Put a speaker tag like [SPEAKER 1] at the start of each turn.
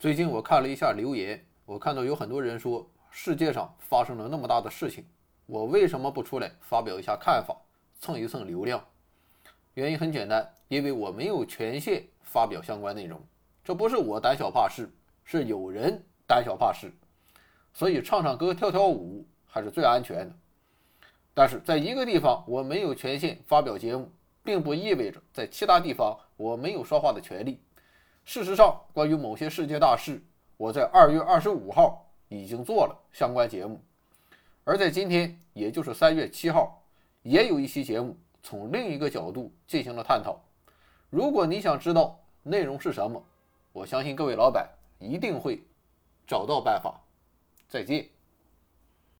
[SPEAKER 1] 最近我看了一下留言，我看到有很多人说，世界上发生了那么大的事情，我为什么不出来发表一下看法，蹭一蹭流量？原因很简单，因为我没有权限发表相关内容。这不是我胆小怕事，是有人胆小怕事。所以唱唱歌、跳跳舞还是最安全的。但是在一个地方我没有权限发表节目，并不意味着在其他地方我没有说话的权利。事实上，关于某些世界大事，我在二月二十五号已经做了相关节目，而在今天，也就是三月七号，也有一期节目从另一个角度进行了探讨。如果你想知道内容是什么，我相信各位老板一定会找到办法。再见。